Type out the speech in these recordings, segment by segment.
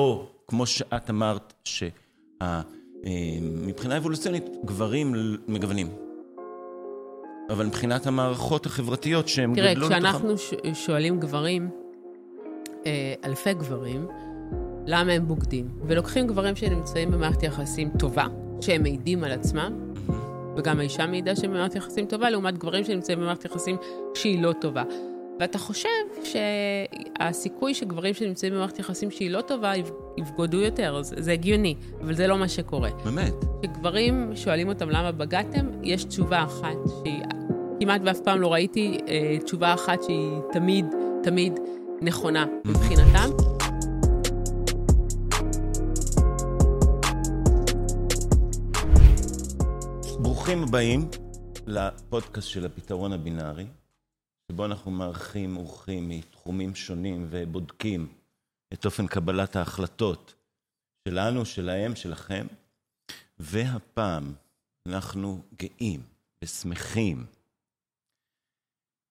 או כמו שאת אמרת, שמבחינה אבולוציונית גברים מגוונים. אבל מבחינת המערכות החברתיות שהם תראה, גדלו לתוכם... תראה, כשאנחנו שואלים גברים, אה, אלפי גברים, למה הם בוגדים, ולוקחים גברים שנמצאים במערכת יחסים טובה, שהם מעידים על עצמם, וגם האישה מעידה שהם במערכת יחסים טובה, לעומת גברים שנמצאים במערכת יחסים שהיא לא טובה. ואתה חושב שהסיכוי שגברים שנמצאים במערכת יחסים שהיא לא טובה יבגודו יותר, זה, זה הגיוני, אבל זה לא מה שקורה. באמת? כשגברים שואלים אותם למה בגדתם, יש תשובה אחת שהיא, כמעט ואף פעם לא ראיתי אה, תשובה אחת שהיא תמיד, תמיד נכונה מבחינתם. ברוכים הבאים לפודקאסט של הפתרון הבינארי. שבו אנחנו מארחים אורחים מתחומים שונים ובודקים את אופן קבלת ההחלטות שלנו, שלהם, שלכם. והפעם אנחנו גאים ושמחים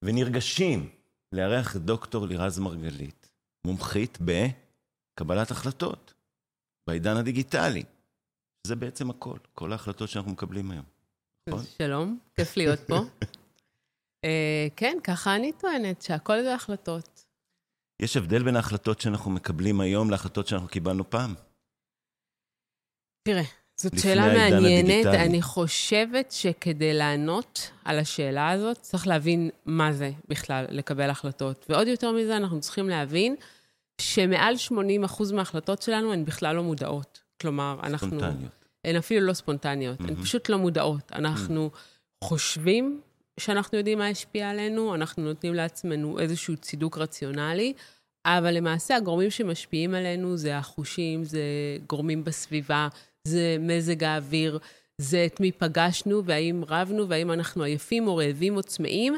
ונרגשים לארח את דוקטור לירז מרגלית, מומחית בקבלת החלטות בעידן הדיגיטלי. זה בעצם הכל, כל ההחלטות שאנחנו מקבלים היום. נכון? שלום, כיף להיות פה. אה, כן, ככה אני טוענת, שהכל זה החלטות. יש הבדל בין ההחלטות שאנחנו מקבלים היום להחלטות שאנחנו קיבלנו פעם? תראה, זאת שאלה מעניינת. אני חושבת שכדי לענות על השאלה הזאת, צריך להבין מה זה בכלל לקבל החלטות. ועוד יותר מזה, אנחנו צריכים להבין שמעל 80% מההחלטות שלנו הן בכלל לא מודעות. כלומר, אנחנו... ספונטניות. הן אפילו לא ספונטניות, mm-hmm. הן פשוט לא מודעות. אנחנו mm-hmm. חושבים שאנחנו יודעים מה השפיע עלינו, אנחנו נותנים לעצמנו איזשהו צידוק רציונלי, אבל למעשה הגורמים שמשפיעים עלינו זה החושים, זה גורמים בסביבה, זה מזג האוויר, זה את מי פגשנו, והאם רבנו, והאם אנחנו עייפים או רעבים או צמאים,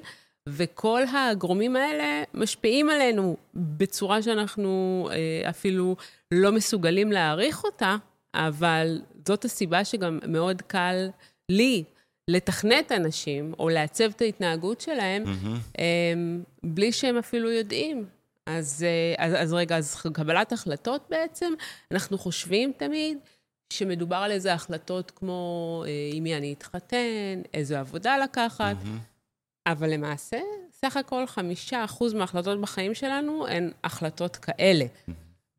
וכל הגורמים האלה משפיעים עלינו בצורה שאנחנו אה, אפילו לא מסוגלים להעריך אותה, אבל זאת הסיבה שגם מאוד קל לי לתכנת אנשים, או לעצב את ההתנהגות שלהם, mm-hmm. בלי שהם אפילו יודעים. אז, אה, אז, אז רגע, אז קבלת החלטות בעצם, אנחנו חושבים תמיד שמדובר על איזה החלטות כמו אה, עם מי אני אתחתן, איזו עבודה לקחת, mm-hmm. אבל למעשה, סך הכל חמישה אחוז מההחלטות בחיים שלנו הן החלטות כאלה.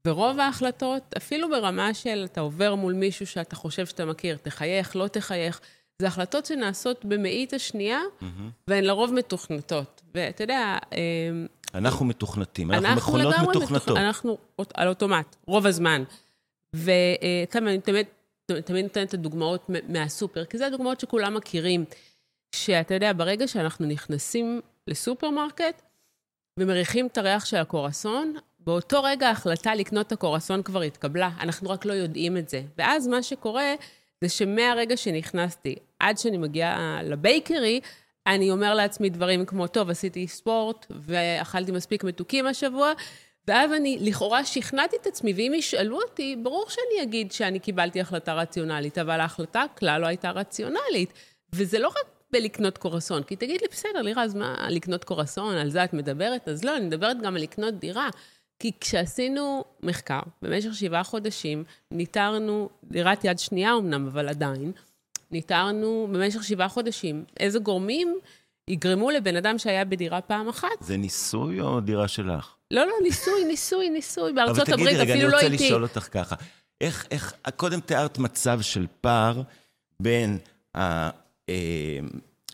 ורוב ההחלטות, אפילו ברמה של אתה עובר מול מישהו שאתה חושב שאתה מכיר, תחייך, לא תחייך, זה החלטות שנעשות במאית השנייה. והן לרוב מתוכנתות. ואתה יודע... אמ, אנחנו מתוכנתים, אנחנו, אנחנו מכונות מתוכנתות. מתוכ... אנחנו על אוטומט, רוב הזמן. ואתה אני תמיד, תמיד נותנת את הדוגמאות מהסופר, כי זה הדוגמאות שכולם מכירים. שאתה יודע, ברגע שאנחנו נכנסים לסופרמרקט ומריחים את הריח של הקורסון, באותו רגע ההחלטה לקנות את הקורסון כבר התקבלה, אנחנו רק לא יודעים את זה. ואז מה שקורה זה שמהרגע שנכנסתי עד שאני מגיעה לבייקרי, אני אומר לעצמי דברים כמו, טוב, עשיתי ספורט ואכלתי מספיק מתוקים השבוע, ואז אני לכאורה שכנעתי את עצמי, ואם ישאלו אותי, ברור שאני אגיד שאני קיבלתי החלטה רציונלית, אבל ההחלטה כלל לא הייתה רציונלית. וזה לא רק בלקנות קורסון, כי תגיד לי, בסדר, לירז, מה, לקנות קורסון, על זה את מדברת? אז לא, אני מדברת גם על לקנות דירה. כי כשעשינו מחקר, במשך שבעה חודשים, ניטרנו, דירת יד שנייה אמנם, אבל עדיין, ניטרנו במשך שבעה חודשים איזה גורמים יגרמו לבן אדם שהיה בדירה פעם אחת. זה ניסוי או דירה שלך? לא, לא, ניסוי, ניסוי, ניסוי. בארצות הברית אפילו לא איתי. אבל תגידי, רגע, אני רוצה לשאול אותך ככה. איך, איך, קודם תיארת מצב של פער בין, ה, אה,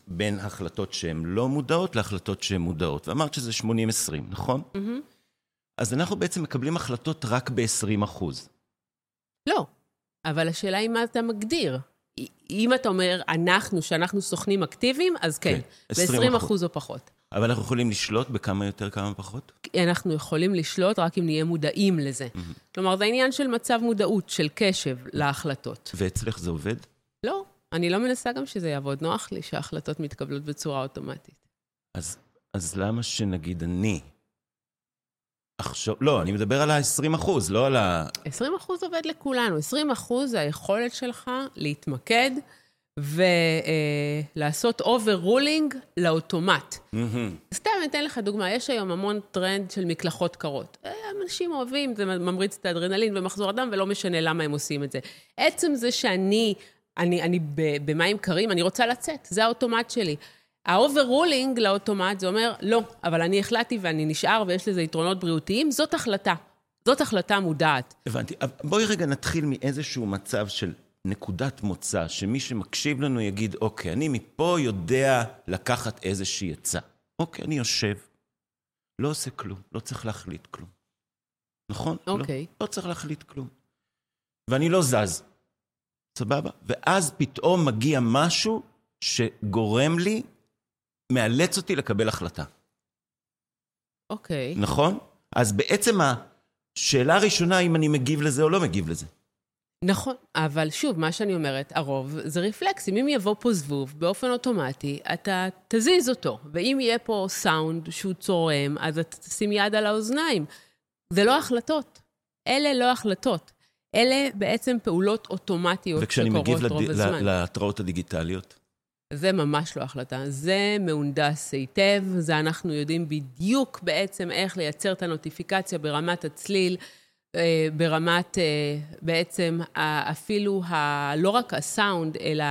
בין החלטות שהן לא מודעות להחלטות שהן מודעות, ואמרת שזה 80-20, נכון? Mm-hmm. אז אנחנו בעצם מקבלים החלטות רק ב-20 אחוז. לא, אבל השאלה היא מה אתה מגדיר. אם אתה אומר, אנחנו, שאנחנו סוכנים אקטיביים, אז כן, כן ב-20 אחוז או פחות. אבל אנחנו יכולים לשלוט בכמה יותר, כמה פחות? אנחנו יכולים לשלוט רק אם נהיה מודעים לזה. Mm-hmm. כלומר, זה עניין של מצב מודעות, של קשב להחלטות. ואצלך זה עובד? לא, אני לא מנסה גם שזה יעבוד. נוח לי שההחלטות מתקבלות בצורה אוטומטית. אז, אז למה שנגיד אני, עכשיו, לא, אני מדבר על ה-20 אחוז, לא על ה... 20 אחוז עובד לכולנו. 20 אחוז זה היכולת שלך להתמקד ולעשות overruling לאוטומט. Mm-hmm. סתם, אני אתן לך דוגמה, יש היום המון טרנד של מקלחות קרות. אה, אנשים אוהבים, זה ממריץ את האדרנלין ומחזור הדם, ולא משנה למה הם עושים את זה. עצם זה שאני, אני, אני במים קרים, אני רוצה לצאת, זה האוטומט שלי. ה overruling לאוטומט, זה אומר, לא, אבל אני החלטתי ואני נשאר ויש לזה יתרונות בריאותיים, זאת החלטה. זאת החלטה מודעת. הבנתי. בואי רגע נתחיל מאיזשהו מצב של נקודת מוצא, שמי שמקשיב לנו יגיד, אוקיי, אני מפה יודע לקחת איזושהי עצה. אוקיי, אני יושב, לא עושה כלום, לא צריך להחליט כלום. נכון? לא, אוקיי. לא, לא צריך להחליט כלום. ואני לא זז. סבבה? ואז פתאום מגיע משהו שגורם לי, מאלץ אותי לקבל החלטה. אוקיי. נכון? אז בעצם השאלה הראשונה, אם אני מגיב לזה או לא מגיב לזה. נכון, אבל שוב, מה שאני אומרת, הרוב זה רפלקסים. אם יבוא פה זבוב באופן אוטומטי, אתה תזיז אותו. ואם יהיה פה סאונד שהוא צורם, אז אתה תשים יד על האוזניים. זה לא החלטות. אלה לא החלטות. אלה בעצם פעולות אוטומטיות שקורות רוב הזמן. וכשאני מגיב להתראות הדיגיטליות? זה ממש לא החלטה. זה מהונדס היטב, זה אנחנו יודעים בדיוק בעצם איך לייצר את הנוטיפיקציה ברמת הצליל. אה, ברמת אה, בעצם אפילו ה, לא רק הסאונד, אלא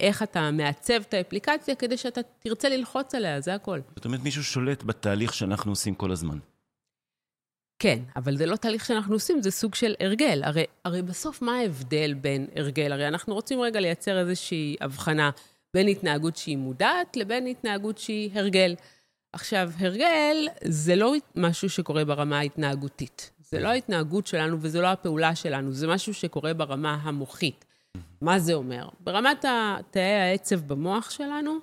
איך אתה מעצב את האפליקציה כדי שאתה תרצה ללחוץ עליה, זה הכל. זאת אומרת, מישהו שולט בתהליך שאנחנו עושים כל הזמן. כן, אבל זה לא תהליך שאנחנו עושים, זה סוג של הרגל. הרי, הרי בסוף מה ההבדל בין הרגל? הרי אנחנו רוצים רגע לייצר איזושהי הבחנה בין התנהגות שהיא מודעת לבין התנהגות שהיא הרגל. עכשיו, הרגל זה לא משהו שקורה ברמה ההתנהגותית. זה לא ההתנהגות שלנו וזה לא הפעולה שלנו, זה משהו שקורה ברמה המוחית. מה זה אומר? ברמת תאי העצב במוח שלנו,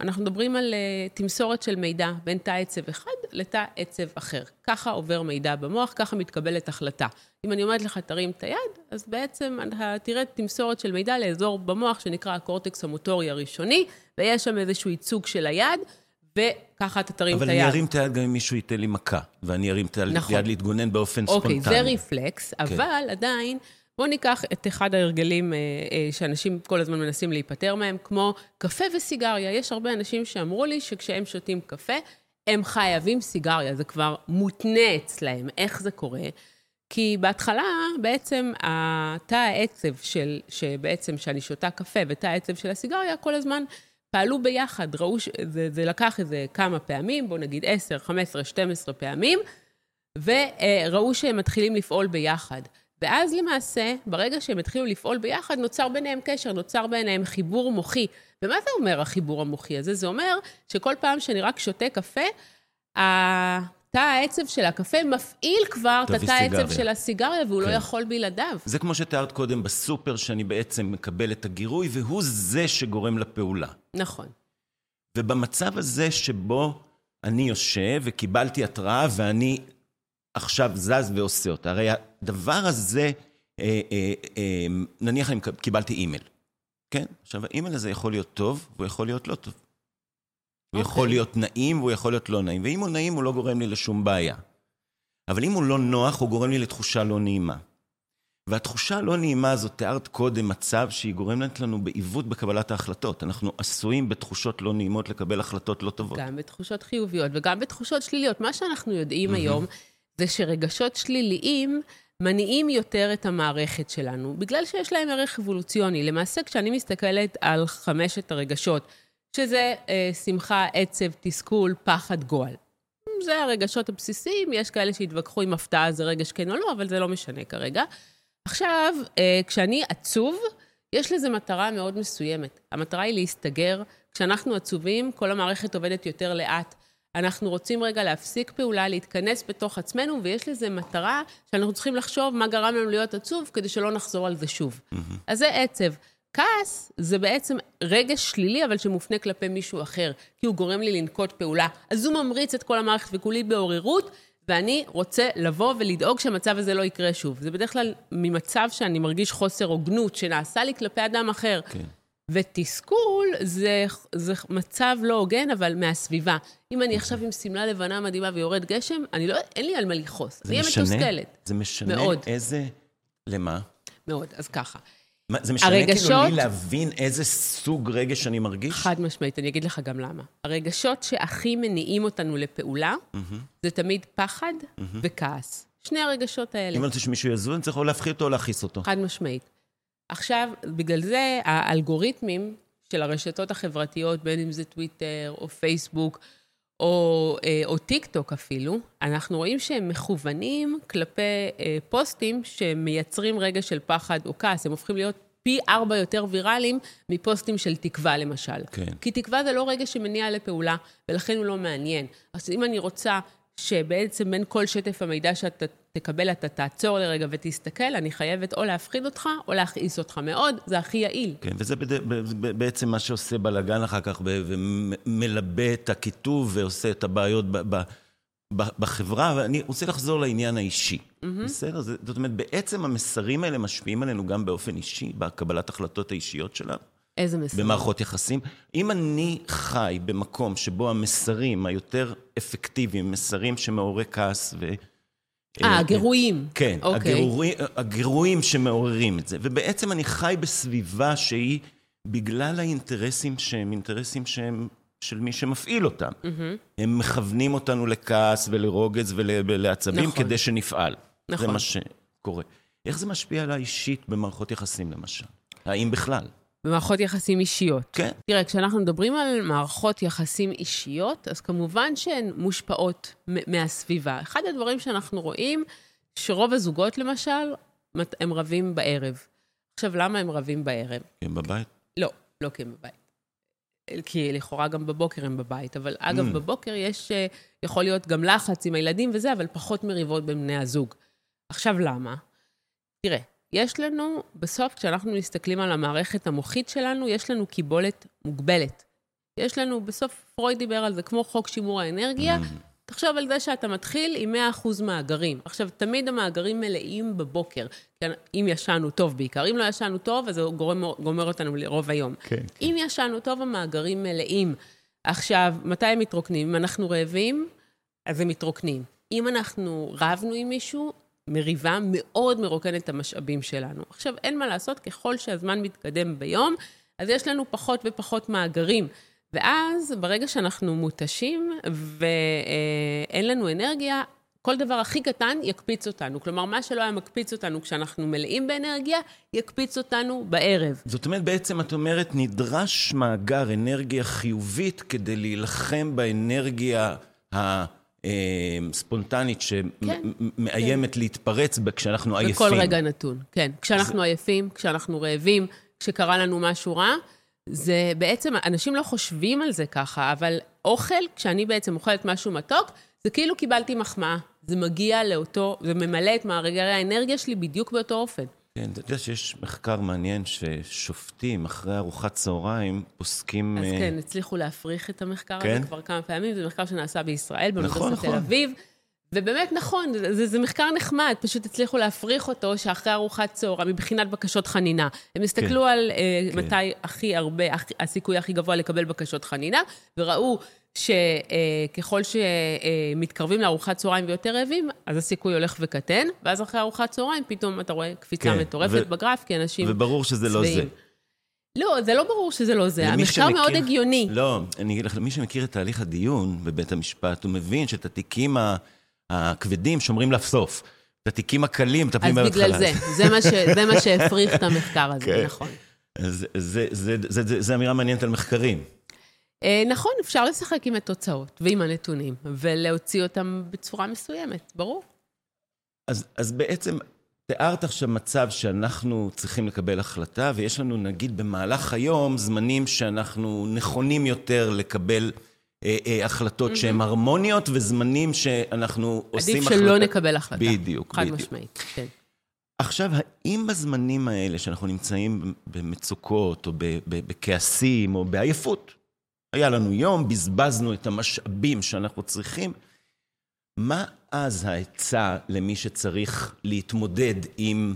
אנחנו מדברים על אה, תמסורת של מידע בין תא עצב אחד לתא עצב אחר. ככה עובר מידע במוח, ככה מתקבלת החלטה. אם אני אומרת לך, תרים את היד, אז בעצם אתה תראה תמסורת של מידע לאזור במוח שנקרא הקורטקס המוטורי הראשוני, ויש שם איזשהו ייצוג של היד, וככה אתה תרים את היד. אבל אני ארים את היד גם אם מישהו ייתן לי מכה, ואני ארים את היד נכון. להתגונן באופן אוקיי, ספונטני. אוקיי, זה רפלקס, כן. אבל עדיין, בואו ניקח את אחד ההרגלים אה, אה, שאנשים כל הזמן מנסים להיפטר מהם, כמו קפה וסיגריה. יש הרבה אנשים שאמרו לי שכשהם שותים קפה, הם חייבים סיגריה, זה כבר מותנה אצלהם. איך זה קורה? כי בהתחלה, בעצם, התא העצב של, שבעצם, שאני שותה קפה ותא העצב של הסיגריה, כל הזמן פעלו ביחד, ראו שזה זה לקח איזה כמה פעמים, בואו נגיד 10, 15, 12 פעמים, וראו שהם מתחילים לפעול ביחד. ואז למעשה, ברגע שהם התחילו לפעול ביחד, נוצר ביניהם קשר, נוצר ביניהם חיבור מוחי. ומה זה אומר החיבור המוחי הזה? זה אומר שכל פעם שאני רק שותה קפה, תא העצב של הקפה מפעיל כבר את התא העצב של הסיגריה, והוא לא כן. לא יכול בלעדיו. זה כמו שתיארת קודם בסופר, שאני בעצם מקבל את הגירוי, והוא זה שגורם לפעולה. נכון. ובמצב הזה שבו אני יושב וקיבלתי התראה ואני עכשיו זז ועושה אותה, הרי הדבר הזה, אה, אה, אה, נניח אני קיבלתי אימייל, כן? עכשיו, האימייל הזה יכול להיות טוב, והוא יכול להיות לא טוב. הוא יכול אוקיי. להיות נעים והוא יכול להיות לא נעים, ואם הוא נעים הוא לא גורם לי לשום בעיה. אבל אם הוא לא נוח, הוא גורם לי לתחושה לא נעימה. והתחושה הלא נעימה הזאת, תיארת קודם מצב שהיא גורמת לנו בעיוות בקבלת ההחלטות. אנחנו עשויים בתחושות לא נעימות לקבל החלטות לא טובות. גם בתחושות חיוביות וגם בתחושות שליליות. מה שאנחנו יודעים היום זה שרגשות שליליים מניעים יותר את המערכת שלנו, בגלל שיש להם ערך אבולוציוני. למעשה, כשאני מסתכלת על חמשת הרגשות, שזה אה, שמחה, עצב, תסכול, פחד, גועל. זה הרגשות הבסיסיים, יש כאלה שהתווכחו אם הפתעה זה רגש כן או לא, אבל זה לא משנה כרגע. עכשיו, אה, כשאני עצוב, יש לזה מטרה מאוד מסוימת. המטרה היא להסתגר. כשאנחנו עצובים, כל המערכת עובדת יותר לאט. אנחנו רוצים רגע להפסיק פעולה, להתכנס בתוך עצמנו, ויש לזה מטרה שאנחנו צריכים לחשוב מה גרם לנו להיות עצוב, כדי שלא נחזור על זה שוב. Mm-hmm. אז זה עצב. כעס זה בעצם רגש שלילי, אבל שמופנה כלפי מישהו אחר, כי הוא גורם לי לנקוט פעולה. אז הוא ממריץ את כל המערכת וכולי בעוררות, ואני רוצה לבוא ולדאוג שהמצב הזה לא יקרה שוב. זה בדרך כלל ממצב שאני מרגיש חוסר הוגנות שנעשה לי כלפי אדם אחר. כן. ותסכול זה, זה מצב לא הוגן, אבל מהסביבה. אם אני עכשיו עם שמלה לבנה מדהימה ויורד גשם, אני לא, אין לי על מה לכעוס. אני אהיה מתוסכלת. זה משנה מאוד. איזה... למה? מאוד, אז ככה. מה, זה משנה הרגשות... כאילו לי להבין איזה סוג רגש אני מרגיש? חד משמעית, אני אגיד לך גם למה. הרגשות שהכי מניעים אותנו לפעולה, mm-hmm. זה תמיד פחד mm-hmm. וכעס. שני הרגשות האלה. אם אני רוצה שמישהו יזוז, אני צריך או להפחית אותו או להכעיס אותו. חד משמעית. עכשיו, בגלל זה האלגוריתמים של הרשתות החברתיות, בין אם זה טוויטר או פייסבוק, או, אה, או טיק טוק אפילו, אנחנו רואים שהם מכוונים כלפי אה, פוסטים שמייצרים רגע של פחד או כעס, הם הופכים להיות פי ארבע יותר ויראליים מפוסטים של תקווה, למשל. כן. כי תקווה זה לא רגע שמניע לפעולה, ולכן הוא לא מעניין. אז אם אני רוצה שבעצם בין כל שטף המידע שאתה תקבל, אתה תעצור לרגע ותסתכל, אני חייבת או להפחיד אותך או להכעיס אותך מאוד, זה הכי יעיל. כן, וזה. בעצם מה שעושה בלאגן אחר כך, ומלבה את הקיטוב ועושה את הבעיות. בחברה, ואני רוצה לחזור לעניין האישי. Mm-hmm. בסדר? זאת אומרת, בעצם המסרים האלה משפיעים עלינו גם באופן אישי, בקבלת החלטות האישיות שלנו. איזה מסרים? במערכות יחסים. אם אני חי במקום שבו המסרים היותר אפקטיביים, מסרים שמעוררי כעס ו... אה, הגירויים. כן, okay. אוקיי. הגירויים, הגירויים שמעוררים את זה. ובעצם אני חי בסביבה שהיא, בגלל האינטרסים שהם אינטרסים שהם של מי שמפעיל אותם. Mm-hmm. הם מכוונים אותנו לכעס ולרוגז ולעצבים נכון. כדי שנפעל. נכון. זה מה שקורה. איך זה משפיע על האישית במערכות יחסים, למשל? האם בכלל? במערכות יחסים אישיות. כן. תראה, כשאנחנו מדברים על מערכות יחסים אישיות, אז כמובן שהן מושפעות מהסביבה. אחד הדברים שאנחנו רואים, שרוב הזוגות, למשל, הם רבים בערב. עכשיו, למה הם רבים בערב? כי הם בבית? לא, לא כי הם בבית. כי לכאורה גם בבוקר הם בבית, אבל אגב, mm. בבוקר יש, אה, יכול להיות גם לחץ עם הילדים וזה, אבל פחות מריבות בין בני הזוג. עכשיו, למה? תראה, יש לנו, בסוף, כשאנחנו מסתכלים על המערכת המוחית שלנו, יש לנו קיבולת מוגבלת. יש לנו, בסוף פרויד דיבר על זה, כמו חוק שימור האנרגיה, mm. תחשוב על זה שאתה מתחיל עם 100% מאגרים. עכשיו, תמיד המאגרים מלאים בבוקר, אם ישנו טוב בעיקר. אם לא ישנו טוב, אז זה גומר, גומר אותנו לרוב היום. כן, כן. אם ישנו טוב, המאגרים מלאים. עכשיו, מתי הם מתרוקנים? אם אנחנו רעבים, אז הם מתרוקנים. אם אנחנו רבנו עם מישהו, מריבה מאוד מרוקנת את המשאבים שלנו. עכשיו, אין מה לעשות, ככל שהזמן מתקדם ביום, אז יש לנו פחות ופחות מאגרים. ואז, ברגע שאנחנו מותשים ואין לנו אנרגיה, כל דבר הכי קטן יקפיץ אותנו. כלומר, מה שלא היה מקפיץ אותנו כשאנחנו מלאים באנרגיה, יקפיץ אותנו בערב. זאת אומרת, בעצם את אומרת, נדרש מאגר אנרגיה חיובית כדי להילחם באנרגיה הספונטנית שמאיימת כן, להתפרץ כשאנחנו עייפים. בכל רגע נתון, כן. כשאנחנו זה... עייפים, כשאנחנו רעבים, כשקרה לנו משהו רע, זה בעצם, אנשים לא חושבים על זה ככה, אבל אוכל, כשאני בעצם אוכלת משהו מתוק, זה כאילו קיבלתי מחמאה. זה מגיע לאותו, זה ממלא את מאגרי האנרגיה שלי בדיוק באותו אופן. כן, אתה יודע שיש מחקר מעניין ששופטים אחרי ארוחת צהריים פוסקים... אז uh... כן, הצליחו להפריך את המחקר כן? הזה כבר כמה פעמים. זה מחקר שנעשה בישראל, באוניברסיטת נכון, נכון. תל אביב. ובאמת נכון, זה, זה מחקר נחמד, פשוט הצליחו להפריך אותו שאחרי ארוחת צהריים, מבחינת בקשות חנינה. הם הסתכלו כן, על uh, כן. מתי הכי הרבה, הסיכוי הכי גבוה לקבל בקשות חנינה, וראו שככל שמתקרבים לארוחת צהריים ויותר רעבים, אז הסיכוי הולך וקטן, ואז אחרי ארוחת צהריים פתאום אתה רואה קפיצה כן, מטורפת ו- בגרף, כי אנשים וברור שזה לא זה. לא, זה לא ברור שזה לא זה. המחקר שמכיר, מאוד הגיוני. לא, אני אגיד לך, למי שמכיר את תהליך הדיון בבית המשפט, הוא מבין שאת התיקים הכבדים שומרים לסוף. את התיקים הקלים מטפלים בהתחלה. אז בגלל זה, זה מה, ש, זה מה שהפריך את המחקר הזה, כן. נכון. אז זה, זה, זה, זה, זה אמירה מעניינת על מחקרים. אה, נכון, אפשר לשחק עם התוצאות ועם הנתונים, ולהוציא אותם בצורה מסוימת, ברור. אז, אז בעצם תיארת עכשיו מצב שאנחנו צריכים לקבל החלטה, ויש לנו נגיד במהלך היום זמנים שאנחנו נכונים יותר לקבל אה, אה, החלטות mm-hmm. שהן הרמוניות, וזמנים שאנחנו עושים החלטה... עדיף שלא נקבל החלטה. בדיוק, בדיוק. חד משמעית, כן. עכשיו, האם בזמנים האלה שאנחנו נמצאים במצוקות, או בכעסים, או בעייפות, היה לנו יום, בזבזנו את המשאבים שאנחנו צריכים. מה אז העצה למי שצריך להתמודד עם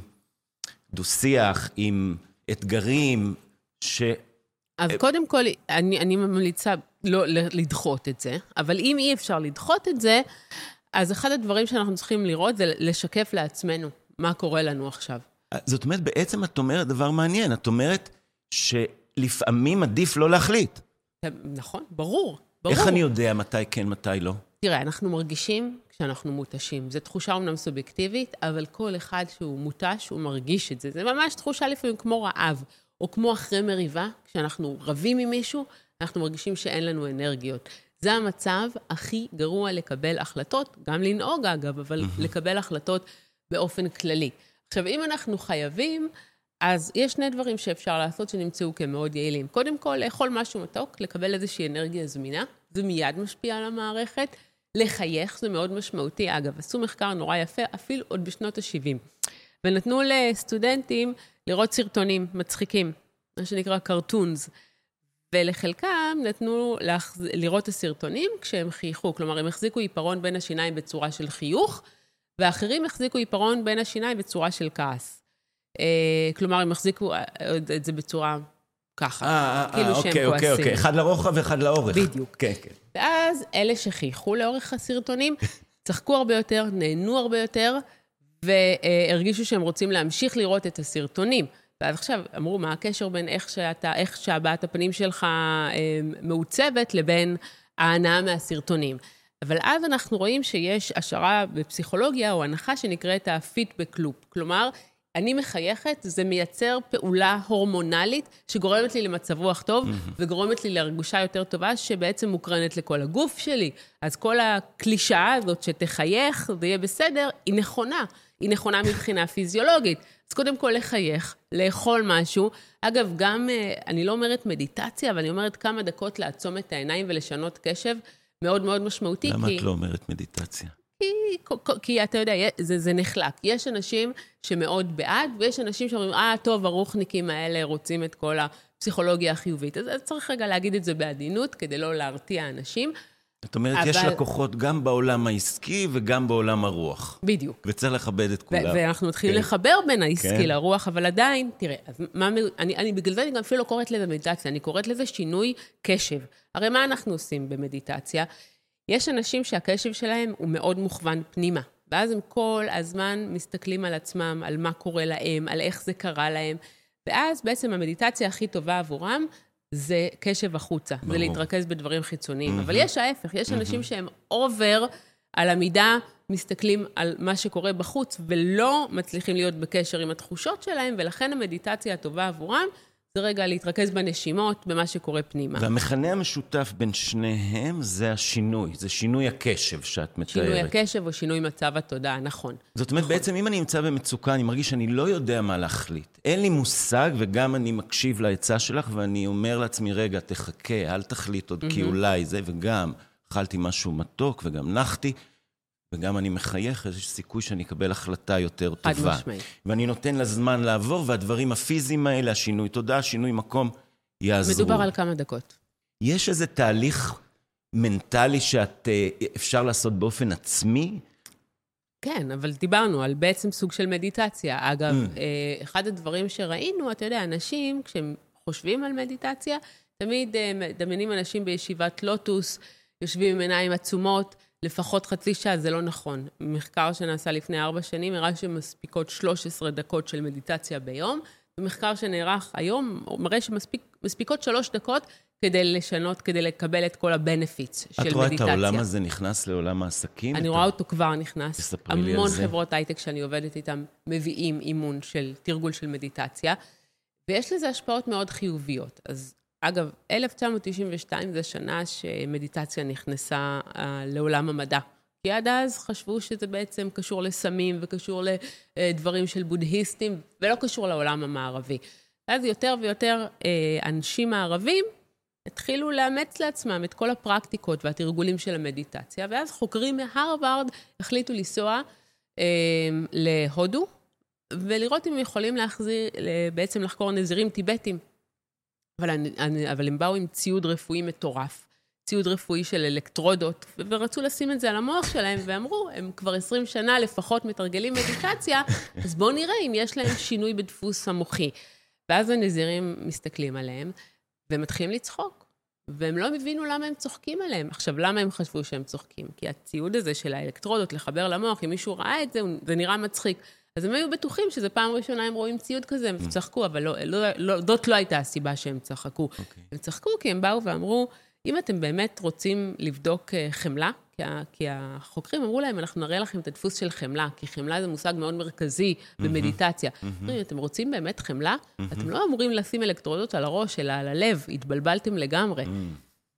דו-שיח, עם אתגרים, ש... אז קודם כל, אני, אני ממליצה לא לדחות את זה, אבל אם אי אפשר לדחות את זה, אז אחד הדברים שאנחנו צריכים לראות זה לשקף לעצמנו מה קורה לנו עכשיו. זאת אומרת, בעצם את אומרת דבר מעניין. את אומרת שלפעמים עדיף לא להחליט. נכון, ברור, ברור. איך אני יודע מתי כן, מתי לא? תראה, אנחנו מרגישים כשאנחנו מותשים. זו תחושה אומנם סובייקטיבית, אבל כל אחד שהוא מותש, הוא מרגיש את זה. זה ממש תחושה לפעמים כמו רעב, או כמו אחרי מריבה, כשאנחנו רבים עם מישהו, אנחנו מרגישים שאין לנו אנרגיות. זה המצב הכי גרוע לקבל החלטות, גם לנהוג אגב, אבל לקבל החלטות באופן כללי. עכשיו, אם אנחנו חייבים, אז יש שני דברים שאפשר לעשות שנמצאו כמאוד יעילים. קודם כל, לאכול משהו מתוק, לקבל איזושהי אנרגיה זמינה, זה מיד משפיע על המערכת. לחייך, זה מאוד משמעותי. אגב, עשו מחקר נורא יפה, אפילו עוד בשנות ה-70. ונתנו לסטודנטים לראות סרטונים מצחיקים, מה שנקרא cartoons. ולחלקם נתנו להחז... לראות את הסרטונים כשהם חייכו. כלומר, הם החזיקו עיפרון בין השיניים בצורה של חיוך, ואחרים החזיקו עיפרון בין השיניים בצורה של כעס. אה, כלומר, הם החזיקו אה, את זה בצורה ככה, אה, כאילו שהם אוקיי, כועסים. אוקיי, אוקיי, אחד לרוחב ואחד לאורך. בדיוק. כן, כן. ואז אלה שחייכו לאורך הסרטונים, צחקו הרבה יותר, נהנו הרבה יותר, והרגישו שהם רוצים להמשיך לראות את הסרטונים. ואז עכשיו אמרו, מה הקשר בין איך שאתה, איך שהבעת הפנים שלך אה, מעוצבת לבין ההנאה מהסרטונים. אבל אז אנחנו רואים שיש השערה בפסיכולוגיה, או הנחה שנקראת הפידבק לופ. כלומר, אני מחייכת, זה מייצר פעולה הורמונלית שגורמת לי למצב רוח טוב, mm-hmm. וגורמת לי להרגושה יותר טובה, שבעצם מוקרנת לכל הגוף שלי. אז כל הקלישאה הזאת שתחייך ויהיה בסדר, היא נכונה. היא נכונה מבחינה פיזיולוגית. אז קודם כל לחייך, לאכול משהו. אגב, גם, אה, אני לא אומרת מדיטציה, אבל אני אומרת כמה דקות לעצום את העיניים ולשנות קשב, מאוד מאוד משמעותי. למה כי... את לא אומרת מדיטציה? כי, אתה יודע, זה, זה נחלק. יש אנשים שמאוד בעד, ויש אנשים שאומרים, אה, טוב, הרוחניקים האלה רוצים את כל הפסיכולוגיה החיובית. אז צריך רגע להגיד את זה בעדינות, כדי לא להרתיע אנשים. זאת אומרת, אבל... יש לקוחות גם בעולם העסקי וגם בעולם הרוח. בדיוק. וצריך לכבד את כולם. ואנחנו מתחילים כן. לחבר בין העסקי כן. לרוח, אבל עדיין, תראה, אז מה, אני, אני, בגלל זה אני גם אפילו לא קוראת לזה מדיטציה, אני קוראת לזה שינוי קשב. הרי מה אנחנו עושים במדיטציה? יש אנשים שהקשב שלהם הוא מאוד מוכוון פנימה, ואז הם כל הזמן מסתכלים על עצמם, על מה קורה להם, על איך זה קרה להם, ואז בעצם המדיטציה הכי טובה עבורם זה קשב החוצה, ברור. זה להתרכז בדברים חיצוניים. Mm-hmm. אבל יש ההפך, יש mm-hmm. אנשים שהם אובר על המידה, מסתכלים על מה שקורה בחוץ, ולא מצליחים להיות בקשר עם התחושות שלהם, ולכן המדיטציה הטובה עבורם זה רגע להתרכז בנשימות, במה שקורה פנימה. והמכנה המשותף בין שניהם זה השינוי, זה שינוי הקשב שאת מתארת. שינוי הקשב או שינוי מצב התודעה, נכון. זאת אומרת, נכון. בעצם אם אני נמצא במצוקה, אני מרגיש שאני לא יודע מה להחליט. אין לי מושג, וגם אני מקשיב לעצה שלך, ואני אומר לעצמי, רגע, תחכה, אל תחליט עוד, כי אולי זה, וגם אכלתי משהו מתוק, וגם נחתי. וגם אני מחייך, יש סיכוי שאני אקבל החלטה יותר טובה. חד משמעית. ואני נותן לה זמן לעבור, והדברים הפיזיים האלה, השינוי תודעה, שינוי מקום, יעזרו. מדובר על כמה דקות. יש איזה תהליך מנטלי שאפשר אה, לעשות באופן עצמי? כן, אבל דיברנו על בעצם סוג של מדיטציה. אגב, mm. אה, אחד הדברים שראינו, אתה יודע, אנשים, כשהם חושבים על מדיטציה, תמיד אה, מדמיינים אנשים בישיבת לוטוס, יושבים עם עיניים עצומות, לפחות חצי שעה זה לא נכון. מחקר שנעשה לפני ארבע שנים הראה שמספיקות 13 דקות של מדיטציה ביום, ומחקר שנערך היום מראה שמספיקות שלוש דקות כדי לשנות, כדי לקבל את כל ה-benefits של מדיטציה. את רואה את העולם הזה נכנס לעולם העסקים? אני רואה אותו כבר נכנס. תספרי לי על זה. המון חברות הייטק שאני עובדת איתן מביאים אימון של תרגול של מדיטציה, ויש לזה השפעות מאוד חיוביות. אז אגב, 1992 זו שנה שמדיטציה נכנסה uh, לעולם המדע. כי עד אז חשבו שזה בעצם קשור לסמים וקשור לדברים של בודהיסטים, ולא קשור לעולם המערבי. ואז יותר ויותר uh, אנשים מערבים התחילו לאמץ לעצמם את כל הפרקטיקות והתרגולים של המדיטציה, ואז חוקרים מהרווארד החליטו לנסוע uh, להודו, ולראות אם הם יכולים להחזיר, בעצם לחקור נזירים טיבטים. אבל, אני, אבל הם באו עם ציוד רפואי מטורף, ציוד רפואי של אלקטרודות, ורצו לשים את זה על המוח שלהם, ואמרו, הם כבר 20 שנה לפחות מתרגלים מדיטציה, אז בואו נראה אם יש להם שינוי בדפוס המוחי. ואז הנזירים מסתכלים עליהם, ומתחילים לצחוק. והם לא הבינו למה הם צוחקים עליהם. עכשיו, למה הם חשבו שהם צוחקים? כי הציוד הזה של האלקטרודות לחבר למוח, אם מישהו ראה את זה, זה נראה מצחיק. אז הם היו בטוחים שזו פעם ראשונה הם רואים ציוד כזה, הם צחקו, אבל לא, לא, לא, זאת לא הייתה הסיבה שהם צחקו. Okay. אוקיי. הם צחקו כי הם באו ואמרו, אם אתם באמת רוצים לבדוק אה, חמלה, כי, החוקרים אמרו להם, אנחנו נראה לכם את הדפוס של חמלה, כי חמלה זה מושג מאוד מרכזי במדיטציה. Mm-hmm. אם אתם רוצים באמת חמלה, mm-hmm. אתם לא אמורים לשים אלקטרודות על הראש, אלא על הלב, התבלבלתם לגמרי.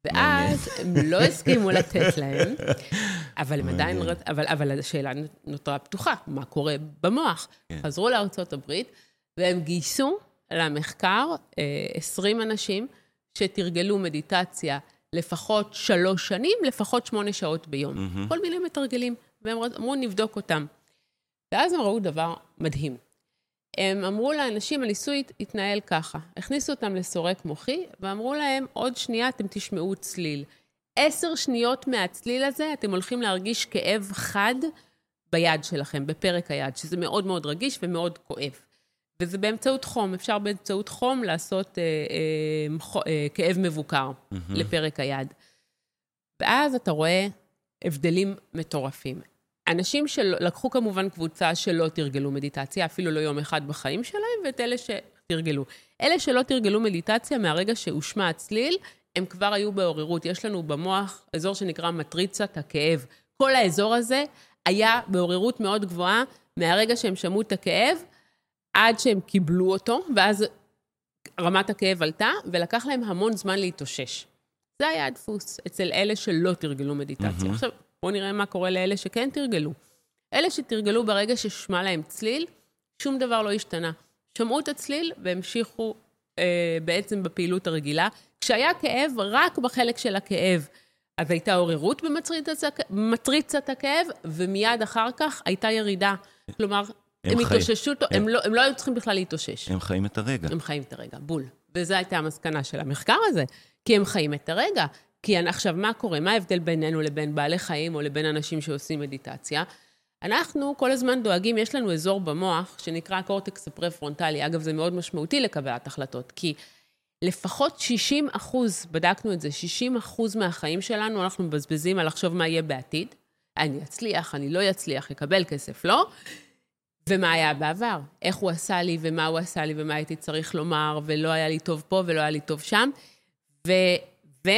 ואז הם לא הסכימו לתת להם, אבל הם עדיין, אבל, אבל השאלה נותרה פתוחה, מה קורה במוח. כן. חזרו לארצות הברית, והם גייסו למחקר 20 אה, אנשים שתרגלו מדיטציה לפחות שלוש שנים, לפחות שמונה שעות ביום. כל מיני מתרגלים, והם אמרו, נבדוק אותם. ואז הם ראו דבר מדהים. הם אמרו לאנשים, הניסוי התנהל ככה. הכניסו אותם לסורק מוחי, ואמרו להם, עוד שנייה אתם תשמעו צליל. עשר שניות מהצליל הזה, אתם הולכים להרגיש כאב חד ביד שלכם, בפרק היד, שזה מאוד מאוד רגיש ומאוד כואב. וזה באמצעות חום, אפשר באמצעות חום לעשות אה, אה, אה, כאב מבוקר mm-hmm. לפרק היד. ואז אתה רואה הבדלים מטורפים. אנשים שלקחו כמובן קבוצה שלא תרגלו מדיטציה, אפילו לא יום אחד בחיים שלהם, ואת אלה שתרגלו. אלה שלא תרגלו מדיטציה, מהרגע שהושמע הצליל, הם כבר היו בעוררות. יש לנו במוח אזור שנקרא מטריצת הכאב. כל האזור הזה היה בעוררות מאוד גבוהה מהרגע שהם שמעו את הכאב, עד שהם קיבלו אותו, ואז רמת הכאב עלתה, ולקח להם המון זמן להתאושש. זה היה הדפוס אצל אלה שלא תרגלו מדיטציה. Mm-hmm. עכשיו, בואו נראה מה קורה לאלה שכן תרגלו. אלה שתרגלו ברגע ששמע להם צליל, שום דבר לא השתנה. שמעו את הצליל והמשיכו אה, בעצם בפעילות הרגילה. כשהיה כאב, רק בחלק של הכאב, אז הייתה עוררות במטריצת הכאב, ומיד אחר כך הייתה ירידה. כלומר, הם, הם התאוששו, הם, הם, לא, הם לא היו צריכים בכלל להתאושש. הם חיים את הרגע. הם חיים את הרגע, בול. וזו הייתה המסקנה של המחקר הזה, כי הם חיים את הרגע. כי עכשיו, מה קורה? מה ההבדל בינינו לבין בעלי חיים או לבין אנשים שעושים מדיטציה? אנחנו כל הזמן דואגים, יש לנו אזור במוח שנקרא קורטקס הפרה-פרונטלי. אגב, זה מאוד משמעותי לקבלת החלטות, כי לפחות 60 אחוז, בדקנו את זה, 60 אחוז מהחיים שלנו אנחנו מבזבזים על לחשוב מה יהיה בעתיד. אני אצליח, אני לא אצליח, אקבל כסף, לא? ומה היה בעבר, איך הוא עשה לי ומה הוא עשה לי ומה הייתי צריך לומר, ולא היה לי טוב פה ולא היה לי טוב שם. ו... ו...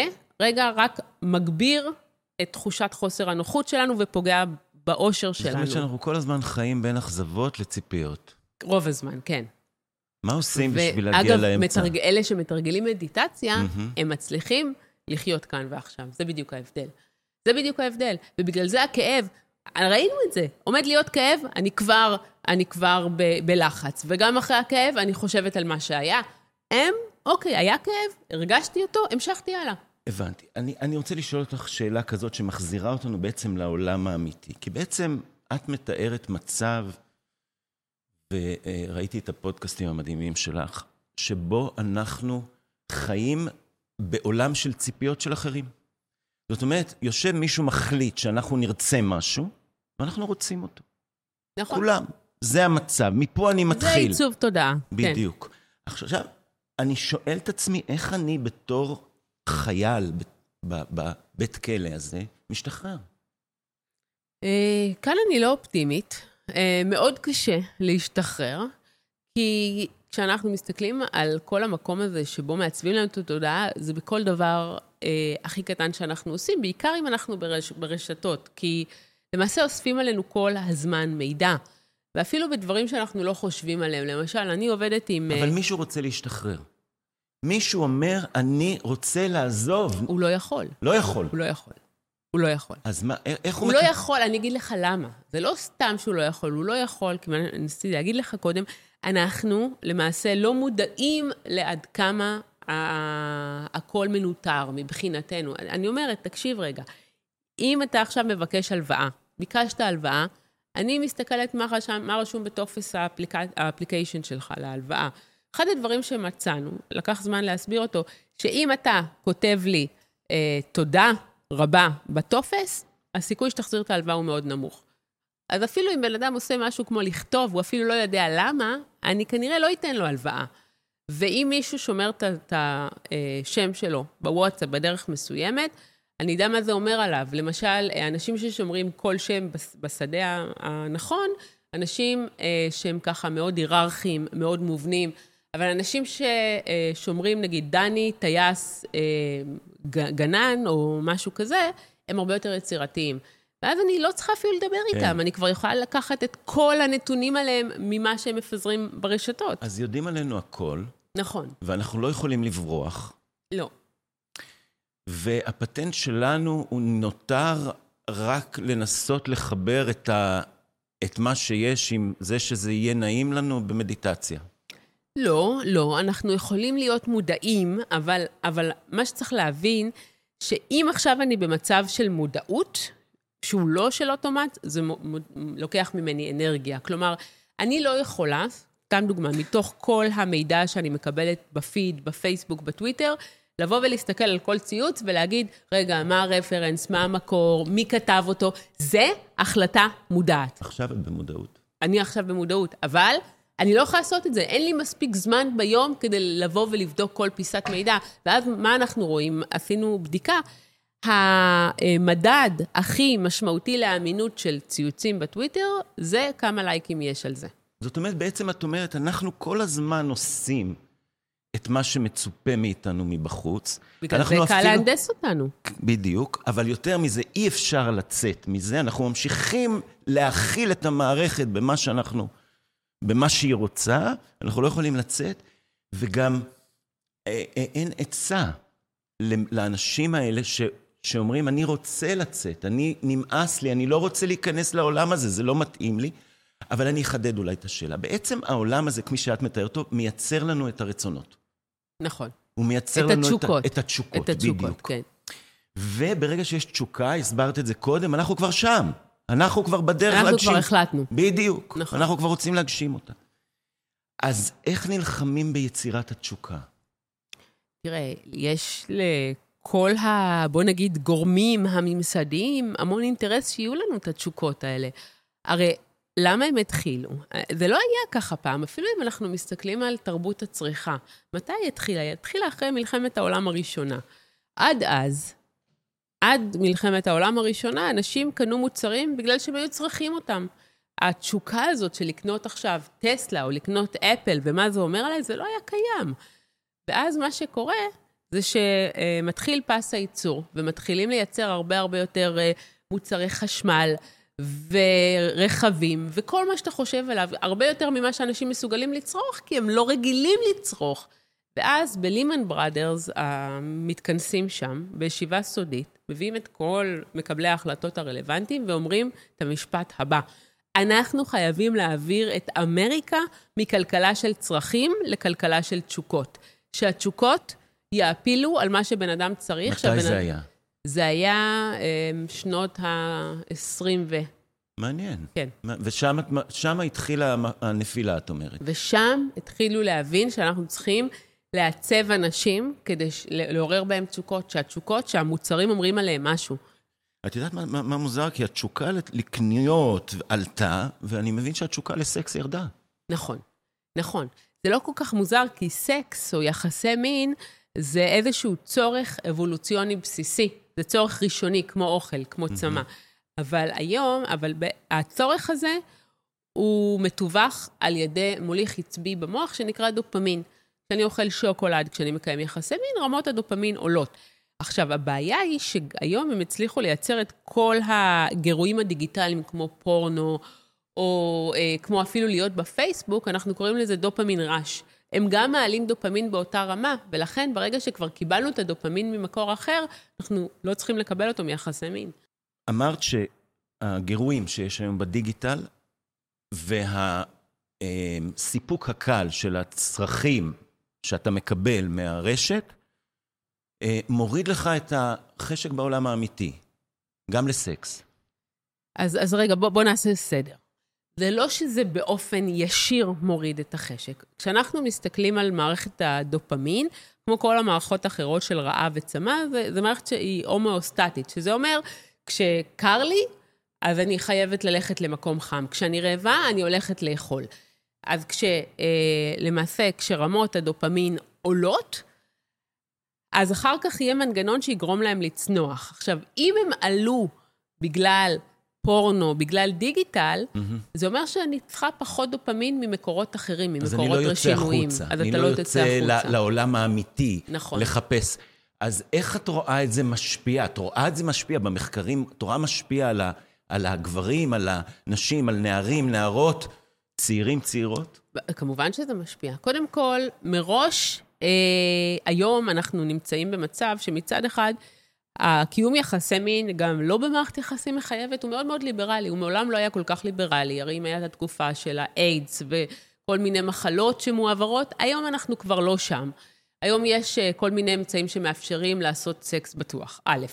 רגע רק מגביר את תחושת חוסר הנוחות שלנו ופוגע באושר שלנו. זאת אומרת שאנחנו כל הזמן חיים בין אכזבות לציפיות. רוב הזמן, כן. מה עושים בשביל להגיע לאמצע? ואגב, מתרג... אלה שמתרגלים מדיטציה, mm-hmm. הם מצליחים לחיות כאן ועכשיו. זה בדיוק ההבדל. זה בדיוק ההבדל. ובגלל זה הכאב, ראינו את זה. עומד להיות כאב, אני כבר, אני כבר ב- בלחץ. וגם אחרי הכאב, אני חושבת על מה שהיה. הם, אוקיי, היה כאב, הרגשתי אותו, המשכתי הלאה. הבנתי. אני, אני רוצה לשאול אותך שאלה כזאת שמחזירה אותנו בעצם לעולם האמיתי. כי בעצם את מתארת מצב, וראיתי את הפודקאסטים המדהימים שלך, שבו אנחנו חיים בעולם של ציפיות של אחרים. זאת אומרת, יושב מישהו מחליט שאנחנו נרצה משהו, ואנחנו רוצים אותו. נכון. כולם. זה המצב, מפה אני מתחיל. זה עיצוב תודעה. כן. בדיוק. כן. עכשיו, אני שואל את עצמי, איך אני בתור חייל בבית כלא הזה משתחרר? אה, כאן אני לא אופטימית. אה, מאוד קשה להשתחרר, כי כשאנחנו מסתכלים על כל המקום הזה שבו מעצבים לנו את התודעה, זה בכל דבר אה, הכי קטן שאנחנו עושים, בעיקר אם אנחנו ברש, ברשתות, כי למעשה אוספים עלינו כל הזמן מידע, ואפילו בדברים שאנחנו לא חושבים עליהם. למשל, אני עובדת עם... אבל מישהו רוצה להשתחרר. מישהו אומר, אני רוצה לעזוב. הוא לא יכול. לא יכול. הוא לא יכול. הוא לא יכול. אז מה, איך הוא... הוא לא יכול, אני אגיד לך למה. זה לא סתם שהוא לא יכול, הוא לא יכול, כי אני ניסיתי להגיד לך קודם, אנחנו למעשה לא מודעים לעד כמה הכל מנוטר מבחינתנו. אני אומרת, תקשיב רגע, אם אתה עכשיו מבקש הלוואה, ביקשת הלוואה, אני מסתכלת מה רשום, מה רשום בטופס ה application שלך להלוואה. אחד הדברים שמצאנו, לקח זמן להסביר אותו, שאם אתה כותב לי אה, תודה רבה בטופס, הסיכוי שתחזיר את ההלוואה הוא מאוד נמוך. אז אפילו אם בן אדם עושה משהו כמו לכתוב, הוא אפילו לא יודע למה, אני כנראה לא אתן לו הלוואה. ואם מישהו שומר את השם שלו בוואטסאפ בדרך מסוימת, אני אדע מה זה אומר עליו. למשל, אנשים ששומרים כל שם בשדה הנכון, אנשים אה, שהם ככה מאוד היררכיים, מאוד מובנים, אבל אנשים ששומרים, נגיד, דני, טייס, אה, גנן או משהו כזה, הם הרבה יותר יצירתיים. ואז אני לא צריכה אפילו לדבר כן. איתם, אני כבר יכולה לקחת את כל הנתונים עליהם ממה שהם מפזרים ברשתות. אז יודעים עלינו הכל. נכון. ואנחנו לא יכולים לברוח. לא. והפטנט שלנו הוא נותר רק לנסות לחבר את, ה, את מה שיש עם זה שזה יהיה נעים לנו במדיטציה. לא, לא, אנחנו יכולים להיות מודעים, אבל, אבל מה שצריך להבין, שאם עכשיו אני במצב של מודעות, שהוא לא של אוטומט, זה לוקח ממני אנרגיה. כלומר, אני לא יכולה, סתם דוגמה, מתוך כל המידע שאני מקבלת בפיד, בפייסבוק, בטוויטר, לבוא ולהסתכל על כל ציוץ ולהגיד, רגע, מה הרפרנס, מה המקור, מי כתב אותו, זה החלטה מודעת. עכשיו את במודעות. אני עכשיו במודעות, אבל אני לא יכולה לעשות את זה. אין לי מספיק זמן ביום כדי לבוא ולבדוק כל פיסת מידע. ואז מה אנחנו רואים? עשינו בדיקה. המדד הכי משמעותי לאמינות של ציוצים בטוויטר, זה כמה לייקים יש על זה. זאת אומרת, בעצם את אומרת, אנחנו כל הזמן עושים את מה שמצופה מאיתנו מבחוץ. בגלל זה קל אפילו... להנדס אותנו. בדיוק, אבל יותר מזה, אי אפשר לצאת מזה. אנחנו ממשיכים להכיל את המערכת במה שאנחנו, במה שהיא רוצה, אנחנו לא יכולים לצאת, וגם אה, אה, אין עצה לאנשים האלה ש... שאומרים, אני רוצה לצאת, אני, נמאס לי, אני לא רוצה להיכנס לעולם הזה, זה לא מתאים לי. אבל אני אחדד אולי את השאלה. בעצם העולם הזה, כפי שאת מתארת אותו, מייצר לנו את הרצונות. נכון. הוא מייצר את לנו התשוקות. את, את התשוקות. את התשוקות, בדיוק. כן. וברגע שיש תשוקה, הסברת את זה קודם, אנחנו כבר שם. אנחנו כבר בדרך אנחנו להגשים. אנחנו כבר החלטנו. בדיוק. נכון. אנחנו כבר רוצים להגשים אותה. אז איך נלחמים ביצירת התשוקה? תראה, יש לכל ה... בוא נגיד, גורמים הממסדיים המון אינטרס שיהיו לנו את התשוקות האלה. הרי למה הם התחילו? זה לא היה ככה פעם, אפילו אם אנחנו מסתכלים על תרבות הצריכה. מתי היא התחילה? היא התחילה אחרי מלחמת העולם הראשונה. עד אז, עד מלחמת העולם הראשונה, אנשים קנו מוצרים בגלל שהם היו צריכים אותם. התשוקה הזאת של לקנות עכשיו טסלה או לקנות אפל ומה זה אומר עליי, זה לא היה קיים. ואז מה שקורה זה שמתחיל פס הייצור, ומתחילים לייצר הרבה הרבה יותר אה, מוצרי חשמל, ורכבים, וכל מה שאתה חושב עליו, הרבה יותר ממה שאנשים מסוגלים לצרוך, כי הם לא רגילים לצרוך. ואז בלימן בראדרס, המתכנסים שם, בישיבה סודית, מביאים את כל מקבלי ההחלטות הרלוונטיים ואומרים את המשפט הבא: אנחנו חייבים להעביר את אמריקה מכלכלה של צרכים לכלכלה של תשוקות. שהתשוקות יעפילו על מה שבן אדם צריך. מתי שבן... זה היה? זה היה אמ, שנות ה-20 ו... מעניין. כן. ושם התחילה הנפילה, את אומרת. ושם התחילו להבין שאנחנו צריכים לעצב אנשים כדי לעורר בהם תשוקות, שהתשוקות, שהמוצרים אומרים עליהם משהו. את יודעת מה, מה, מה מוזר? כי התשוקה לקניות עלתה, ואני מבין שהתשוקה לסקס ירדה. נכון, נכון. זה לא כל כך מוזר, כי סקס או יחסי מין זה איזשהו צורך אבולוציוני בסיסי. זה צורך ראשוני, כמו אוכל, כמו צמא. אבל היום, אבל הצורך הזה הוא מתווך על ידי מוליך עצבי במוח שנקרא דופמין. כשאני אוכל שוקולד, כשאני מקיים יחסי מין, רמות הדופמין עולות. עכשיו, הבעיה היא שהיום הם הצליחו לייצר את כל הגירויים הדיגיטליים, כמו פורנו, או אה, כמו אפילו להיות בפייסבוק, אנחנו קוראים לזה דופמין רעש. הם גם מעלים דופמין באותה רמה, ולכן ברגע שכבר קיבלנו את הדופמין ממקור אחר, אנחנו לא צריכים לקבל אותו מיחסי מין. אמרת שהגירויים שיש היום בדיגיטל, והסיפוק הקל של הצרכים שאתה מקבל מהרשת, אה, מוריד לך את החשק בעולם האמיתי, גם לסקס. אז, אז רגע, בוא, בוא נעשה סדר. זה לא שזה באופן ישיר מוריד את החשק. כשאנחנו מסתכלים על מערכת הדופמין, כמו כל המערכות האחרות של רעב וצמא, זו מערכת שהיא הומואוסטטית, שזה אומר, כשקר לי, אז אני חייבת ללכת למקום חם. כשאני רעבה, אני הולכת לאכול. אז כשלמעשה, אה, כשרמות הדופמין עולות, אז אחר כך יהיה מנגנון שיגרום להם לצנוח. עכשיו, אם הם עלו בגלל פורנו בגלל דיגיטל, mm-hmm. זה אומר שאני צריכה פחות דופמין ממקורות אחרים, ממקורות רשינויים. אז אני לא יוצא החוצה. אני לא יוצא לעולם האמיתי, נכון. לחפש. אז איך את רואה את זה משפיע? את רואה את זה משפיע במחקרים? את רואה משפיע על, ה, על הגברים, על הנשים, על נערים, נערות, צעירים, צעירות? כמובן שזה משפיע. קודם כל, מראש, אה, היום אנחנו נמצאים במצב שמצד אחד, הקיום יחסי מין, גם לא במערכת יחסים מחייבת, הוא מאוד מאוד ליברלי. הוא מעולם לא היה כל כך ליברלי. הרי אם הייתה את התקופה של האיידס וכל מיני מחלות שמועברות, היום אנחנו כבר לא שם. היום יש אה, כל מיני אמצעים שמאפשרים לעשות סקס בטוח, א'.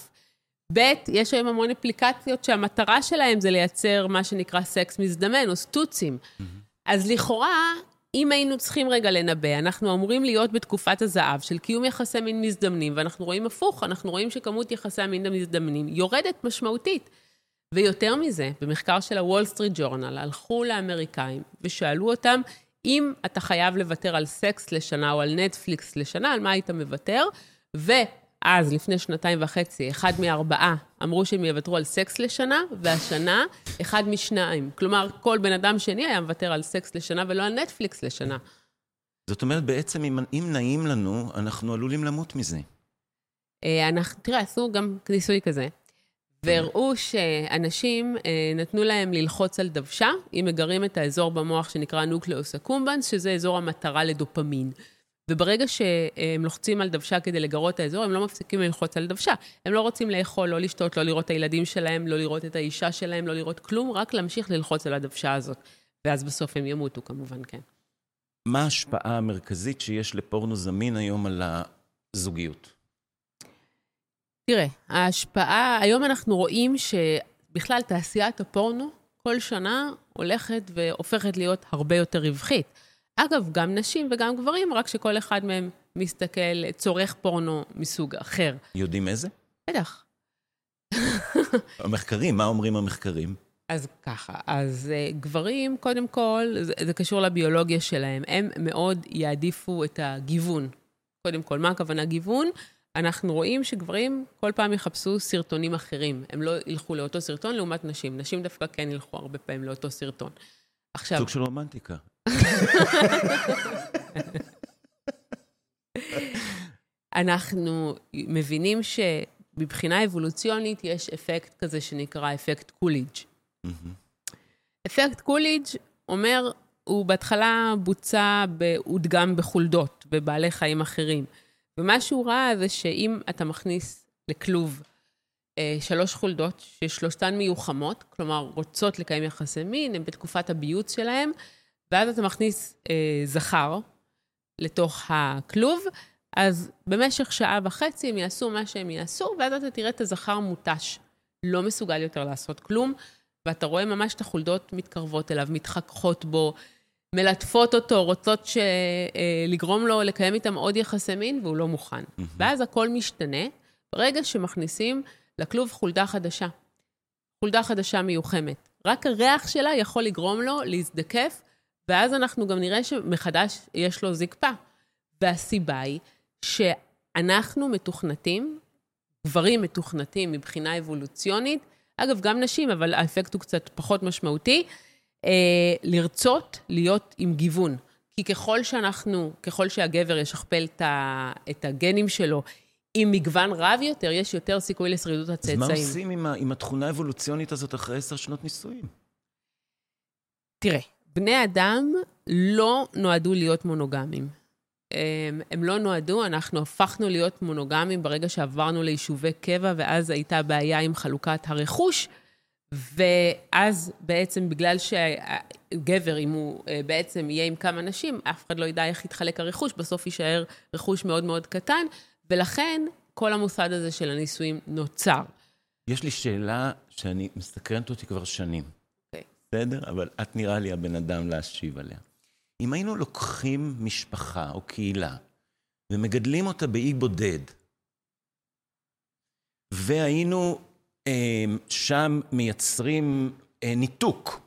ב', יש היום המון אפליקציות שהמטרה שלהם זה לייצר מה שנקרא סקס מזדמן, או סטוצים. Mm-hmm. אז לכאורה, אם היינו צריכים רגע לנבא, אנחנו אמורים להיות בתקופת הזהב של קיום יחסי מין מזדמנים, ואנחנו רואים הפוך, אנחנו רואים שכמות יחסי המין המזדמנים יורדת משמעותית. ויותר מזה, במחקר של הוול סטריט ג'ורנל, הלכו לאמריקאים ושאלו אותם, אם אתה חייב לוותר על סקס לשנה או על נטפליקס לשנה, על מה היית מוותר? ואז, לפני שנתיים וחצי, אחד מארבעה אמרו שהם יוותרו על סקס לשנה, והשנה, אחד משניים. כלומר, כל בן אדם שני היה מוותר על סקס לשנה ולא על נטפליקס לשנה. זאת אומרת, בעצם, אם, אם נעים לנו, אנחנו עלולים למות מזה. אה, אנחנו, תראה, עשו גם ניסוי כזה. והראו שאנשים אה, נתנו להם ללחוץ על דוושה, אם מגרים את האזור במוח שנקרא nucleus accumbens, שזה אזור המטרה לדופמין. וברגע שהם לוחצים על דוושה כדי לגרות את האזור, הם לא מפסיקים ללחוץ על דוושה. הם לא רוצים לאכול, לא לשתות, לא לראות את הילדים שלהם, לא לראות את האישה שלהם, לא לראות כלום, רק להמשיך ללחוץ על הדוושה הזאת. ואז בסוף הם ימותו, כמובן, כן. מה ההשפעה המרכזית שיש לפורנו זמין היום על הזוגיות? תראה, ההשפעה, היום אנחנו רואים שבכלל תעשיית הפורנו כל שנה הולכת והופכת להיות הרבה יותר רווחית. אגב, גם נשים וגם גברים, רק שכל אחד מהם מסתכל, צורך פורנו מסוג אחר. יודעים איזה? בטח. המחקרים, מה אומרים המחקרים? אז ככה, אז uh, גברים, קודם כל, זה, זה קשור לביולוגיה שלהם, הם מאוד יעדיפו את הגיוון. קודם כל, מה הכוונה גיוון? אנחנו רואים שגברים כל פעם יחפשו סרטונים אחרים. הם לא ילכו לאותו סרטון לעומת נשים. נשים דווקא כן ילכו הרבה פעמים לאותו סרטון. עכשיו... סוג של רומנטיקה. אנחנו מבינים שמבחינה אבולוציונית יש אפקט כזה שנקרא אפקט קוליג'. אפקט קוליג' אומר, הוא בהתחלה בוצע, הודגם בחולדות, בבעלי חיים אחרים. ומה שהוא ראה זה שאם אתה מכניס לכלוב אה, שלוש חולדות, ששלושתן מיוחמות, כלומר רוצות לקיים יחסי מין, הן בתקופת הביוץ שלהן, ואז אתה מכניס אה, זכר לתוך הכלוב, אז במשך שעה וחצי הם יעשו מה שהם יעשו, ואז אתה תראה את הזכר מותש, לא מסוגל יותר לעשות כלום, ואתה רואה ממש את החולדות מתקרבות אליו, מתחככות בו, מלטפות אותו, רוצות ש... אה, לגרום לו לקיים איתם עוד יחסי מין, והוא לא מוכן. Mm-hmm. ואז הכל משתנה ברגע שמכניסים לכלוב חולדה חדשה. חולדה חדשה מיוחמת. רק הריח שלה יכול לגרום לו להזדקף, ואז אנחנו גם נראה שמחדש יש לו זקפה. והסיבה היא שאנחנו מתוכנתים, גברים מתוכנתים מבחינה אבולוציונית, אגב, גם נשים, אבל האפקט הוא קצת פחות משמעותי, אה, לרצות להיות עם גיוון. כי ככל שאנחנו, ככל שהגבר ישכפל את הגנים שלו עם מגוון רב יותר, יש יותר סיכוי לשרידות הצאצאים. אז מה עושים עם, עם התכונה האבולוציונית הזאת אחרי עשר שנות נישואים? תראה, בני אדם לא נועדו להיות מונוגמים. הם, הם לא נועדו, אנחנו הפכנו להיות מונוגמים ברגע שעברנו ליישובי קבע, ואז הייתה בעיה עם חלוקת הרכוש. ואז בעצם בגלל שהגבר, אם הוא אה, בעצם יהיה עם כמה נשים, אף אחד לא ידע איך יתחלק הרכוש, בסוף יישאר רכוש מאוד מאוד קטן, ולכן כל המוסד הזה של הנישואים נוצר. יש לי שאלה שאני מסתקרנת אותי כבר שנים. בסדר? אבל את נראה לי הבן אדם להשיב עליה. אם היינו לוקחים משפחה או קהילה ומגדלים אותה באי בודד, והיינו אמ, שם מייצרים אה, ניתוק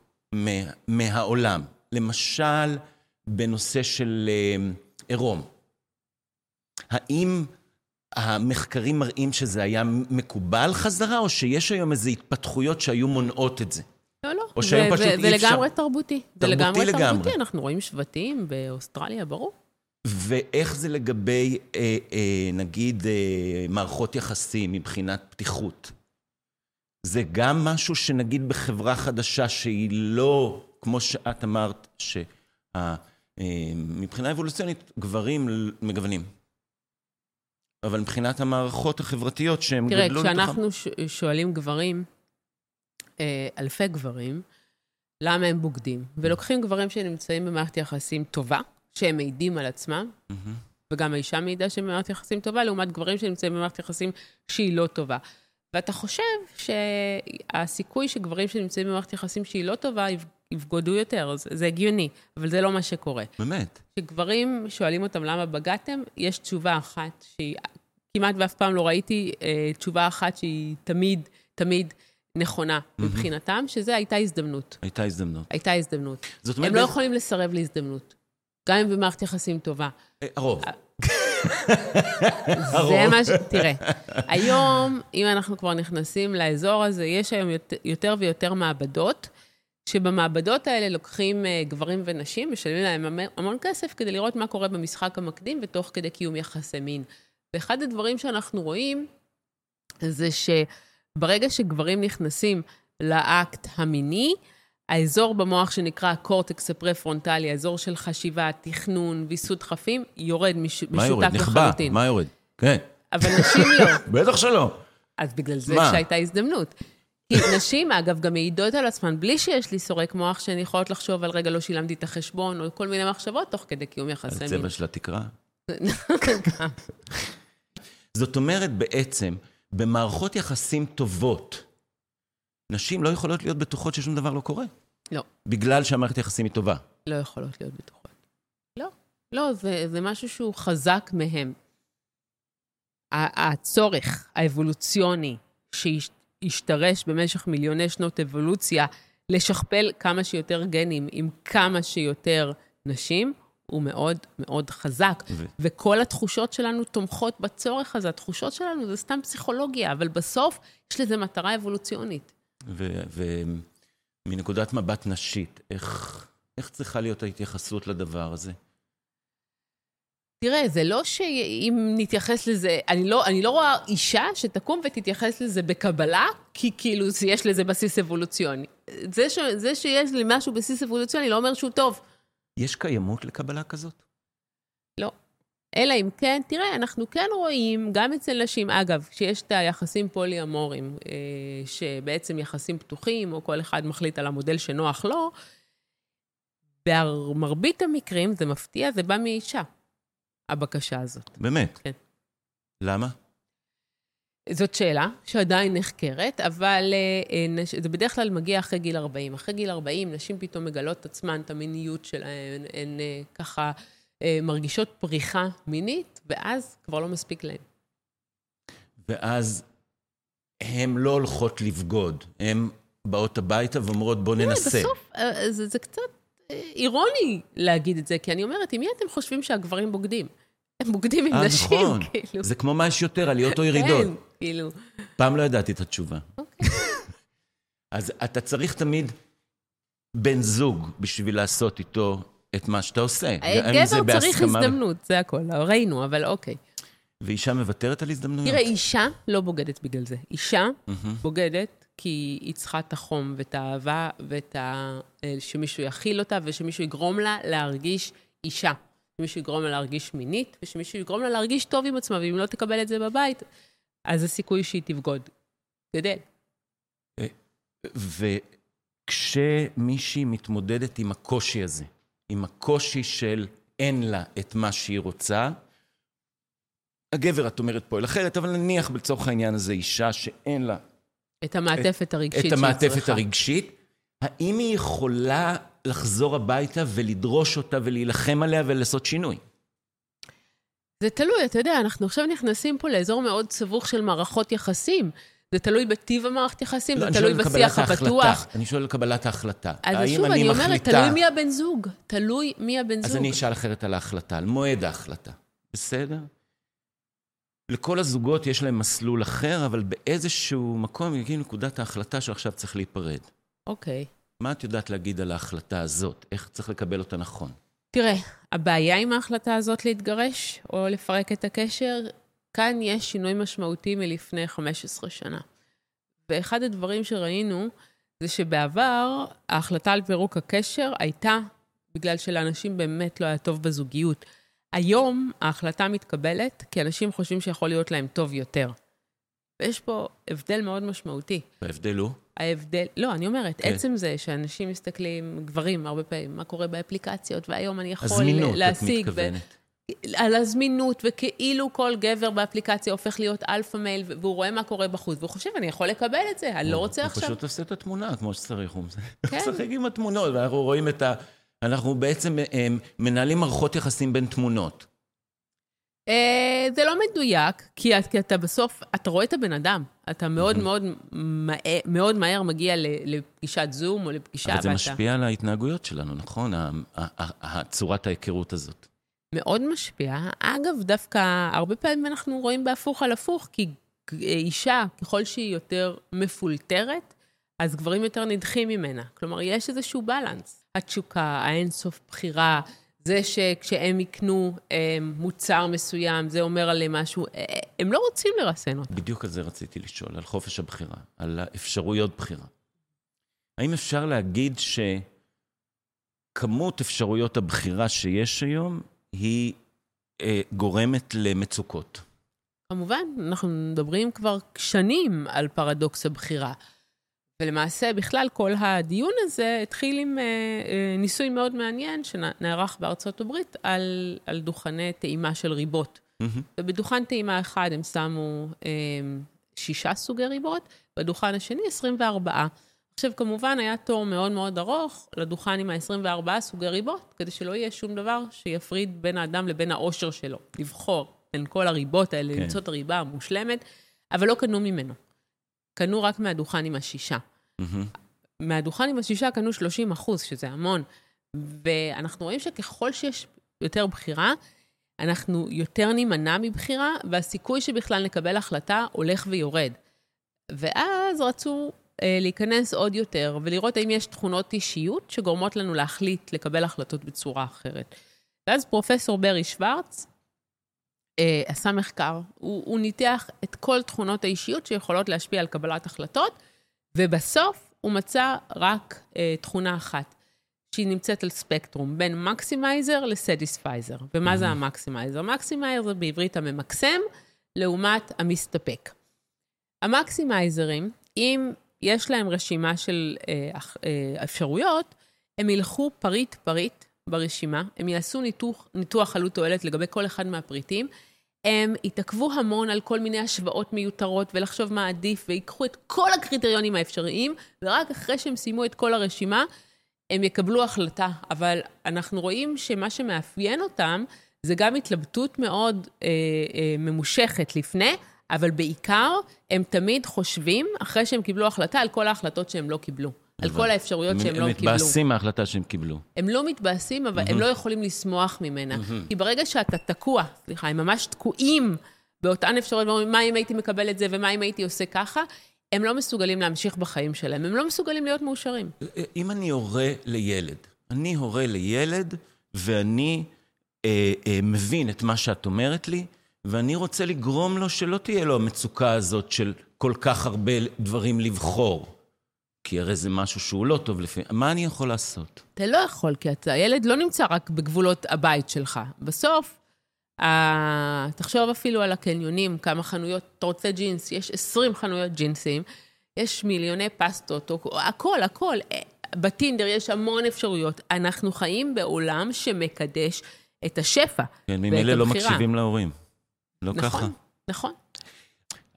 מהעולם. למשל, בנושא של אמ, עירום. האם המחקרים מראים שזה היה מקובל חזרה, או שיש היום איזו התפתחויות שהיו מונעות את זה? או שהיום פשוט אי אפשר... זה לגמרי תרבותי. זה לגמרי. תרבותי, אנחנו רואים שבטים באוסטרליה, ברור. ואיך זה לגבי, אה, אה, נגיד, אה, מערכות יחסים מבחינת פתיחות? זה גם משהו שנגיד בחברה חדשה שהיא לא, כמו שאת אמרת, שמבחינה אבולוציונית גברים מגוונים. אבל מבחינת המערכות החברתיות שהם תראה, גדלו לתוכם... תראה, כשאנחנו ש- שואלים גברים, אה, אלפי גברים, למה הם בוגדים, ולוקחים גברים שנמצאים במערכת יחסים טובה, שהם מעידים על עצמם, מהמם. וגם האישה מעידה שהם במערכת יחסים טובה, לעומת גברים שנמצאים במערכת יחסים שהיא לא טובה. ואתה חושב שהסיכוי שגברים שנמצאים במערכת יחסים שהיא לא טובה, יב- יבגודו יותר, זה, זה הגיוני, אבל זה לא מה שקורה. באמת. כשגברים שואלים אותם למה בגדתם, יש תשובה אחת שהיא, כמעט ואף פעם לא ראיתי אה, תשובה אחת שהיא תמיד, תמיד נכונה מבחינתם, שזה הייתה הזדמנות. הייתה הזדמנות. הייתה הזדמנות. זאת אומרת... הם לא יכולים לסרב להזדמנות. גם אם במערכת יחסים טובה. אה, הרוב. זה מה ש... תראה, היום, אם אנחנו כבר נכנסים לאזור הזה, יש היום יות- יותר ויותר מעבדות, שבמעבדות האלה לוקחים אה, גברים ונשים, משלמים להם המ- המון כסף כדי לראות מה קורה במשחק המקדים ותוך כדי קיום יחסי מין. ואחד הדברים שאנחנו רואים זה שברגע שגברים נכנסים לאקט המיני, האזור במוח שנקרא הקורטקס הפרה-פרונטלי, האזור של חשיבה, תכנון, ויסות דחפים, יורד, מש... מה יורד? משותק נחבא. לחלוטין. מה יורד? כן. אבל נשים לא. בטח שלא. אז בגלל זה? שהייתה הזדמנות. כי נשים, אגב, גם מעידות על עצמן, בלי שיש לי סורק מוח, שהן יכולות לחשוב על רגע לא שילמתי את החשבון, או כל מיני מחשבות תוך כדי קיום יחסי מין. הצבע של התקרה. זאת אומרת, בעצם, במערכות יחסים טובות, נשים לא יכולות להיות בטוחות ששום דבר לא קורה. לא, בגלל שהמערכת יחסים היא טובה. לא יכולות להיות בטוחות. לא, לא, זה, זה משהו שהוא חזק מהם. הצורך האבולוציוני שהשתרש במשך מיליוני שנות אבולוציה לשכפל כמה שיותר גנים עם כמה שיותר נשים, הוא מאוד מאוד חזק. ו- וכל התחושות שלנו תומכות בצורך הזה. התחושות שלנו זה סתם פסיכולוגיה, אבל בסוף יש לזה מטרה אבולוציונית. ומנקודת מבט נשית, איך, איך צריכה להיות ההתייחסות לדבר הזה? תראה, זה לא שאם נתייחס לזה, אני לא, אני לא רואה אישה שתקום ותתייחס לזה בקבלה, כי כאילו יש לזה בסיס אבולוציוני. זה, ש, זה שיש לי משהו בסיס אבולוציוני לא אומר שהוא טוב. יש קיימות לקבלה כזאת? לא. אלא אם כן, תראה, אנחנו כן רואים, גם אצל נשים, אגב, שיש את היחסים פולי-אמוריים, אה, שבעצם יחסים פתוחים, או כל אחד מחליט על המודל שנוח לו, במרבית המקרים, זה מפתיע, זה בא מאישה, הבקשה הזאת. באמת? כן. למה? זאת שאלה שעדיין נחקרת, אבל אה, אה. זה בדרך כלל מגיע אחרי גיל 40. אחרי גיל 40, נשים פתאום מגלות את עצמן, את המיניות שלהן, הן אה, ככה מרגישות פריחה מינית, ואז כבר לא מספיק להן. ואז הן לא הולכות לבגוד, הן באות הביתה ואומרות, בוא ננסה. בסוף, זה, זה קצת אירוני להגיד את זה, כי אני אומרת, עם מי אתם חושבים שהגברים בוגדים? הם בוגדים עם נשים, נכון. כאילו. זה כמו מה יש יותר, עליות או ירידות. כן, כאילו. פעם לא ידעתי את התשובה. אוקיי. אז אתה צריך תמיד בן זוג בשביל לעשות איתו את מה שאתה עושה. זה גבר צריך הזדמנות, זה הכל. ראינו, אבל אוקיי. ואישה מוותרת על הזדמנויות? תראה, אישה לא בוגדת בגלל זה. אישה. בוגדת כי היא צריכה את החום ואת האהבה ואת ה... אה, שמישהו יכיל אותה ושמישהו יגרום לה להרגיש אישה. שמישהו יגרום לה להרגיש מינית, ושמישהו יגרום לה להרגיש טוב עם עצמה, ואם לא תקבל את זה בבית, אז הסיכוי שהיא תבגוד גדל. וכשמישהי מתמודדת עם הקושי הזה, עם הקושי של אין לה את מה שהיא רוצה, הגבר, את אומרת, פועל אחרת, אבל נניח לצורך העניין הזה אישה שאין לה את המעטפת הרגשית את המעטפת. הרגשית, האם היא יכולה לחזור הביתה ולדרוש אותה ולהילחם עליה ולעשות שינוי? זה תלוי, אתה יודע, אנחנו עכשיו נכנסים פה לאזור מאוד סבוך של מערכות יחסים. זה תלוי בטיב המערכת יחסים, לא, זה תלוי בשיח הפתוח. ההחלטה. אני שואל על קבלת ההחלטה. אז שוב, אני אומרת, מחליטה- תלוי מי הבן זוג. תלוי מי הבן אז זוג. אני אשאל אחרת על ההחלטה, על מועד ההחלטה. בסדר? לכל הזוגות יש להם מסלול אחר, אבל באיזשהו מקום יגיע נקודת ההחלטה שעכשיו צריך להיפרד. אוקיי. מה את יודעת להגיד על ההחלטה הזאת? איך צריך לקבל אותה נכון? תראה, הבעיה עם ההחלטה הזאת להתגרש או לפרק את הקשר, כאן יש שינוי משמעותי מלפני 15 שנה. ואחד הדברים שראינו זה שבעבר ההחלטה על פירוק הקשר הייתה בגלל שלאנשים באמת לא היה טוב בזוגיות. היום ההחלטה מתקבלת כי אנשים חושבים שיכול להיות להם טוב יותר. ויש פה הבדל מאוד משמעותי. ההבדל הוא? ההבדל, לא, אני אומרת, כן. עצם זה שאנשים מסתכלים, גברים הרבה פעמים, מה קורה באפליקציות, והיום אני יכול הזמינות, להשיג... הזמינות, את מתכוונת. על הזמינות, וכאילו כל גבר באפליקציה הופך להיות alpha male, והוא רואה מה קורה בחוץ, והוא חושב, אני יכול לקבל את זה, אני לא רוצה עכשיו... הוא פשוט עושה את התמונה כמו שצריך, הוא כן. משחק עם התמונות, ואנחנו רואים את ה... אנחנו בעצם אה, מנהלים מערכות יחסים בין תמונות. אה, זה לא מדויק, כי אתה בסוף, אתה רואה את הבן אדם. אתה מאוד מאוד, מאוד מהר מגיע לפגישת זום או לפגישה. אבל זה משפיע על ההתנהגויות שלנו, נכון? צורת ההיכרות הזאת. מאוד משפיע. אגב, דווקא הרבה פעמים אנחנו רואים בהפוך על הפוך, כי אישה, ככל שהיא יותר מפולטרת, אז גברים יותר נדחים ממנה. כלומר, יש איזשהו בלנס. התשוקה, האינסוף בחירה, זה שכשהם יקנו אה, מוצר מסוים, זה אומר עליהם משהו, אה, הם לא רוצים לרסן אותם. בדיוק על זה רציתי לשאול, על חופש הבחירה, על האפשרויות בחירה. האם אפשר להגיד שכמות אפשרויות הבחירה שיש היום היא אה, גורמת למצוקות? כמובן, אנחנו מדברים כבר שנים על פרדוקס הבחירה. ולמעשה, בכלל, כל הדיון הזה התחיל עם אה, אה, ניסוי מאוד מעניין שנערך בארצות הברית על, על דוכני טעימה של ריבות. Mm-hmm. ובדוכן טעימה אחד הם שמו אה, שישה סוגי ריבות, בדוכן השני 24. עכשיו, כמובן, היה תור מאוד מאוד ארוך לדוכן עם ה-24 סוגי ריבות, כדי שלא יהיה שום דבר שיפריד בין האדם לבין האושר שלו, לבחור בין כל הריבות האלה, כן. למצוא את הריבה המושלמת, אבל לא קנו ממנו. קנו רק מהדוכן עם השישה. Mm-hmm. מהדוכן עם השישה קנו 30 אחוז, שזה המון. ואנחנו רואים שככל שיש יותר בחירה, אנחנו יותר נימנע מבחירה, והסיכוי שבכלל נקבל החלטה הולך ויורד. ואז רצו אה, להיכנס עוד יותר ולראות האם יש תכונות אישיות שגורמות לנו להחליט לקבל החלטות בצורה אחרת. ואז פרופסור ברי שוורץ אה, עשה מחקר, הוא, הוא ניתח את כל תכונות האישיות שיכולות להשפיע על קבלת החלטות, ובסוף הוא מצא רק אה, תכונה אחת, שהיא נמצאת על ספקטרום, בין maximizer ל satisficer. ומה זה mm-hmm. ה maximizer? maximizer זה בעברית הממקסם, לעומת המסתפק. ה maximizer ים, אם יש להם רשימה של אה, אה, אפשרויות, הם ילכו פריט-פריט ברשימה, הם יעשו ניתוח, ניתוח עלות תועלת לגבי כל אחד מהפריטים, הם יתעכבו המון על כל מיני השוואות מיותרות ולחשוב מה עדיף, ויקחו את כל הקריטריונים האפשריים, ורק אחרי שהם סיימו את כל הרשימה, הם יקבלו החלטה. אבל אנחנו רואים שמה שמאפיין אותם, זה גם התלבטות מאוד אה, אה, ממושכת לפני, אבל בעיקר, הם תמיד חושבים, אחרי שהם קיבלו החלטה, על כל ההחלטות שהם לא קיבלו. על כל האפשרויות שהם לא קיבלו. הם מתבאסים מההחלטה שהם קיבלו. הם לא מתבאסים, אבל הם לא יכולים לשמוח ממנה. כי ברגע שאתה תקוע, סליחה, הם ממש תקועים באותן אפשרויות, ואומרים, מה אם הייתי מקבל את זה, ומה אם הייתי עושה ככה, הם לא מסוגלים להמשיך בחיים שלהם, הם לא מסוגלים להיות מאושרים. אם אני הורה לילד, אני הורה לילד, ואני אה, אה, מבין את מה שאת אומרת לי, ואני רוצה לגרום לו שלא תהיה לו המצוקה הזאת של כל כך הרבה דברים לבחור. כי הרי זה משהו שהוא לא טוב לפי... מה אני יכול לעשות? אתה לא יכול, כי אתה, הילד לא נמצא רק בגבולות הבית שלך. בסוף, אה, תחשוב אפילו על הקניונים, כמה חנויות, אתה רוצה ג'ינס, יש 20 חנויות ג'ינסים, יש מיליוני פסטות, או, הכל, הכל. אה, בטינדר יש המון אפשרויות. אנחנו חיים בעולם שמקדש את השפע כן, ממילא לא מקשיבים להורים. לא נכון, ככה. נכון, נכון.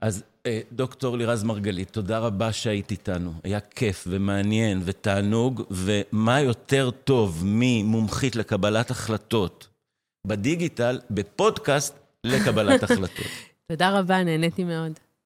אז אה, דוקטור לירז מרגלית, תודה רבה שהיית איתנו. היה כיף ומעניין ותענוג, ומה יותר טוב ממומחית לקבלת החלטות בדיגיטל, בפודקאסט לקבלת החלטות. תודה רבה, נהניתי מאוד.